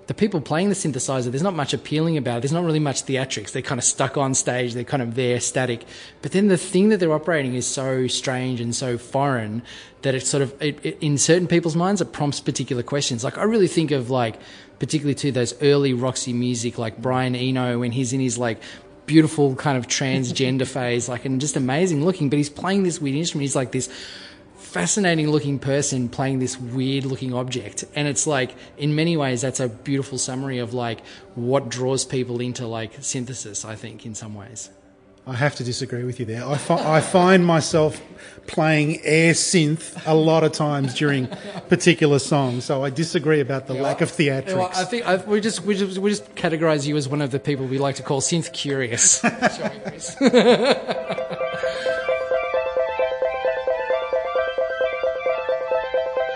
the people playing the synthesizer, there's not much appealing about it. There's not really much theatrics. They're kind of stuck on stage. They're kind of there, static. But then the thing that they're operating is so strange and so foreign that it sort of, it, it, in certain people's minds, it prompts particular questions. Like I really think of like, particularly to those early Roxy music, like Brian Eno when he's in his like beautiful kind of transgender phase, like and just amazing looking. But he's playing this weird instrument. He's like this fascinating looking person playing this weird looking object and it's like in many ways that's a beautiful summary of like what draws people into like synthesis i think in some ways I have to disagree with you there. I, fi- I find myself playing air synth a lot of times during particular songs, so I disagree about the yeah, lack of theatrics. Yeah, well, I think I, we just we just we just categorise you as one of the people we like to call synth curious.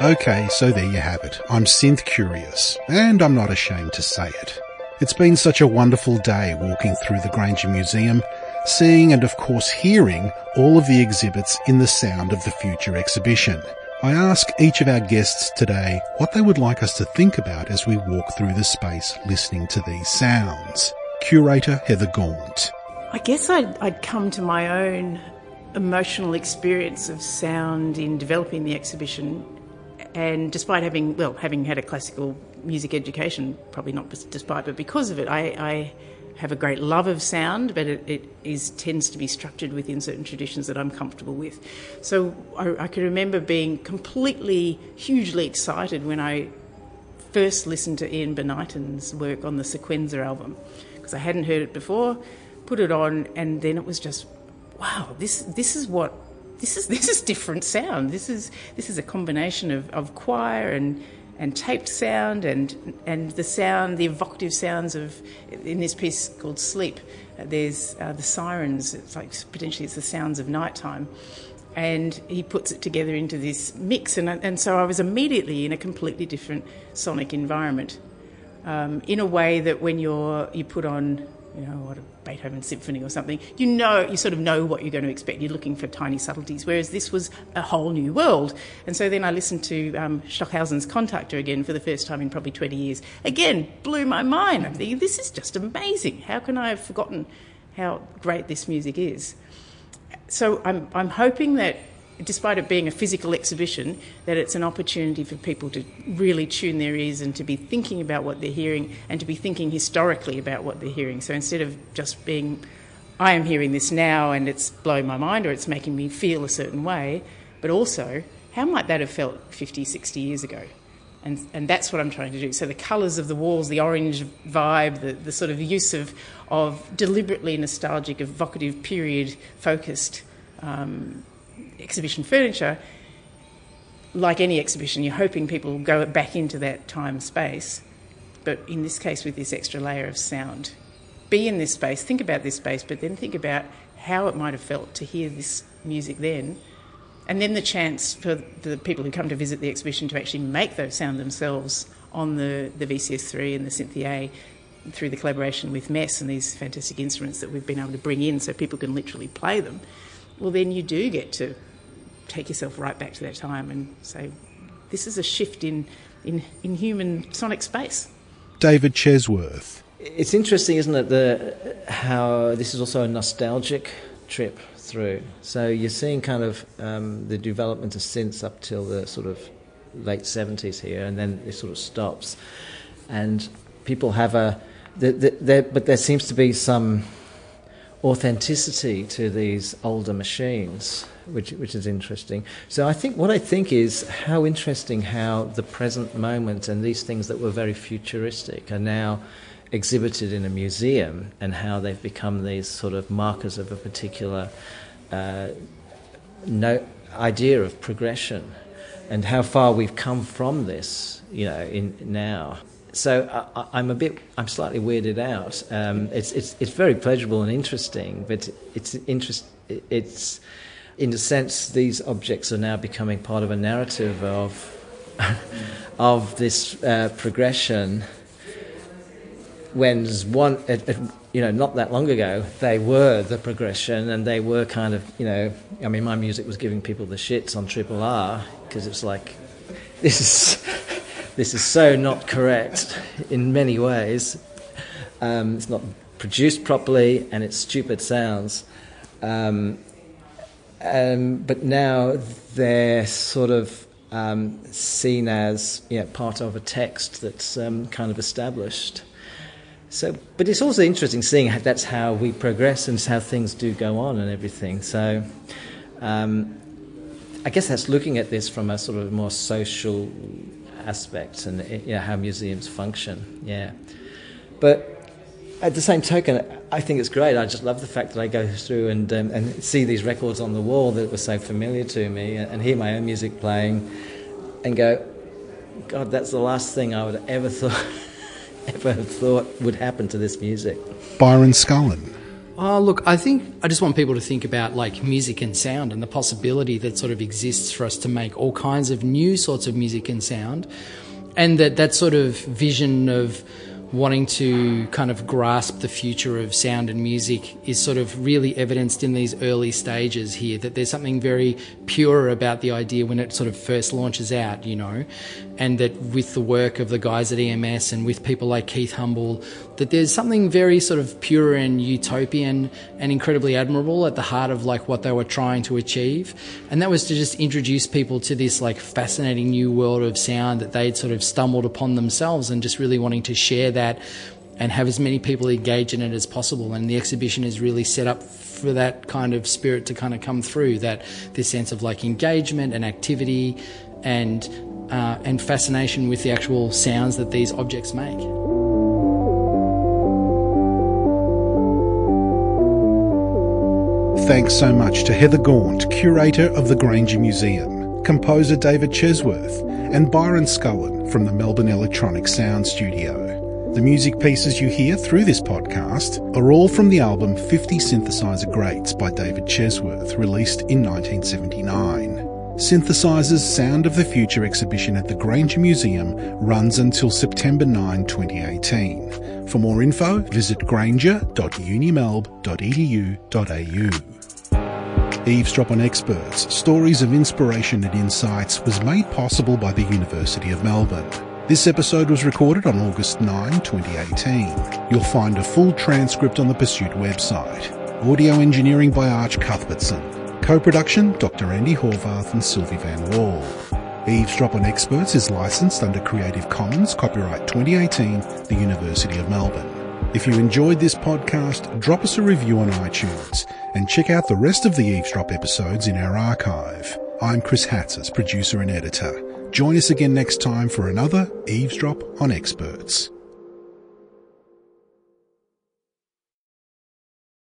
okay, so there you have it. I'm synth curious, and I'm not ashamed to say it. It's been such a wonderful day walking through the Grainger Museum seeing and of course hearing all of the exhibits in the Sound of the Future exhibition. I ask each of our guests today what they would like us to think about as we walk through the space listening to these sounds. Curator Heather Gaunt. I guess I'd, I'd come to my own emotional experience of sound in developing the exhibition and despite having well having had a classical music education probably not despite but because of it I, I have a great love of sound, but it, it is tends to be structured within certain traditions that I'm comfortable with. So I, I can remember being completely, hugely excited when I first listened to Ian Bonighton's work on the Sequenza album because I hadn't heard it before. Put it on, and then it was just, wow, this this is what this is this is different sound. This is this is a combination of, of choir and and taped sound and and the sound, the evocative sounds of in this piece called Sleep. Uh, there's uh, the sirens. It's like potentially it's the sounds of nighttime, and he puts it together into this mix. And and so I was immediately in a completely different sonic environment, um, in a way that when you're you put on you know, what a Beethoven symphony or something, you know, you sort of know what you're going to expect. You're looking for tiny subtleties, whereas this was a whole new world. And so then I listened to um, Stockhausen's Kontakte again for the first time in probably 20 years. Again, blew my mind. I'm thinking, this is just amazing. How can I have forgotten how great this music is? So I'm, I'm hoping that despite it being a physical exhibition, that it's an opportunity for people to really tune their ears and to be thinking about what they're hearing and to be thinking historically about what they're hearing. So instead of just being, I am hearing this now and it's blowing my mind or it's making me feel a certain way, but also, how might that have felt 50, 60 years ago? And, and that's what I'm trying to do. So the colours of the walls, the orange vibe, the, the sort of use of, of deliberately nostalgic, evocative, period focused um, exhibition furniture, like any exhibition, you're hoping people go back into that time space. But in this case, with this extra layer of sound, be in this space, think about this space, but then think about how it might have felt to hear this music then. And then the chance for the people who come to visit the exhibition to actually make those sound themselves on the, the VCS3 and the Synthi A through the collaboration with MESS and these fantastic instruments that we've been able to bring in so people can literally play them. Well, then you do get to take yourself right back to that time and say, this is a shift in, in, in human sonic space. David Chesworth. It's interesting, isn't it, the, how this is also a nostalgic trip through. So you're seeing kind of um, the development of synths up till the sort of late 70s here, and then it sort of stops. And people have a, the, the, but there seems to be some authenticity to these older machines, which which is interesting. So I think what I think is how interesting how the present moment and these things that were very futuristic are now exhibited in a museum and how they've become these sort of markers of a particular uh, no, idea of progression and how far we've come from this, you know, in now so I, am a bit, I'm slightly weirded out. Um, it's, it's, it's very pleasurable and interesting, but it's interest, it's, in a sense, these objects are now becoming part of a narrative of, of this uh, progression. When one, you know, not that long ago, they were the progression, and they were kind of, you know, I mean, my music was giving people the shits on Triple R because it's like, this is this is so not correct in many ways. Um, it's not produced properly and it's stupid sounds. Um, um, but now they're sort of um, seen as know, part of a text that's um, kind of established. So, but it's also interesting seeing how that's how we progress and how things do go on and everything. So, um, I guess that's looking at this from a sort of more social aspect and you know, how museums function. Yeah, but at the same token, I think it's great. I just love the fact that I go through and, um, and see these records on the wall that were so familiar to me and, and hear my own music playing and go, God, that's the last thing I would ever thought ever have thought would happen to this music. Byron Scullin. Oh, look, I think I just want people to think about like music and sound and the possibility that sort of exists for us to make all kinds of new sorts of music and sound. And that that sort of vision of wanting to kind of grasp the future of sound and music is sort of really evidenced in these early stages here that there's something very pure about the idea when it sort of first launches out you know? And that with the work of the guys at EMS and with people like Keith Humble that there's something very sort of pure and utopian and incredibly admirable at the heart of like what they were trying to achieve and that was to just introduce people to this like fascinating new world of sound that they'd sort of stumbled upon themselves and just really wanting to share that and have as many people engage in it as possible. And the exhibition is really set up for that kind of spirit to kind of come through that this sense of like engagement and activity and uh, and fascination with the actual sounds that these objects make. Thanks so much to Heather Gaunt, curator of the Grainger Museum, composer David Chesworth, and Byron Scullin from the Melbourne Electronic Sound Studio. The music pieces you hear through this podcast are all from the album 50 Synthesizer Greats by David Chesworth, released in 1979. Synthesizer's Sound of the Future exhibition at the Grainger Museum runs until September 9, 2018. For more info, visit grainger.unimelb.edu.au. Eavesdrop on Experts, Stories of Inspiration and Insights was made possible by the University of Melbourne. This episode was recorded on August 9, 2018. You'll find a full transcript on the Pursuit website. Audio engineering by Arch Cuthbertson. Co-production Dr. Andy Horvath and Sylvie Van Wall. Eavesdrop on Experts is licensed under Creative Commons copyright 2018, the University of Melbourne. If you enjoyed this podcast, drop us a review on iTunes and check out the rest of the Eavesdrop episodes in our archive. I'm Chris Hatzis, producer and editor. Join us again next time for another Eavesdrop on Experts.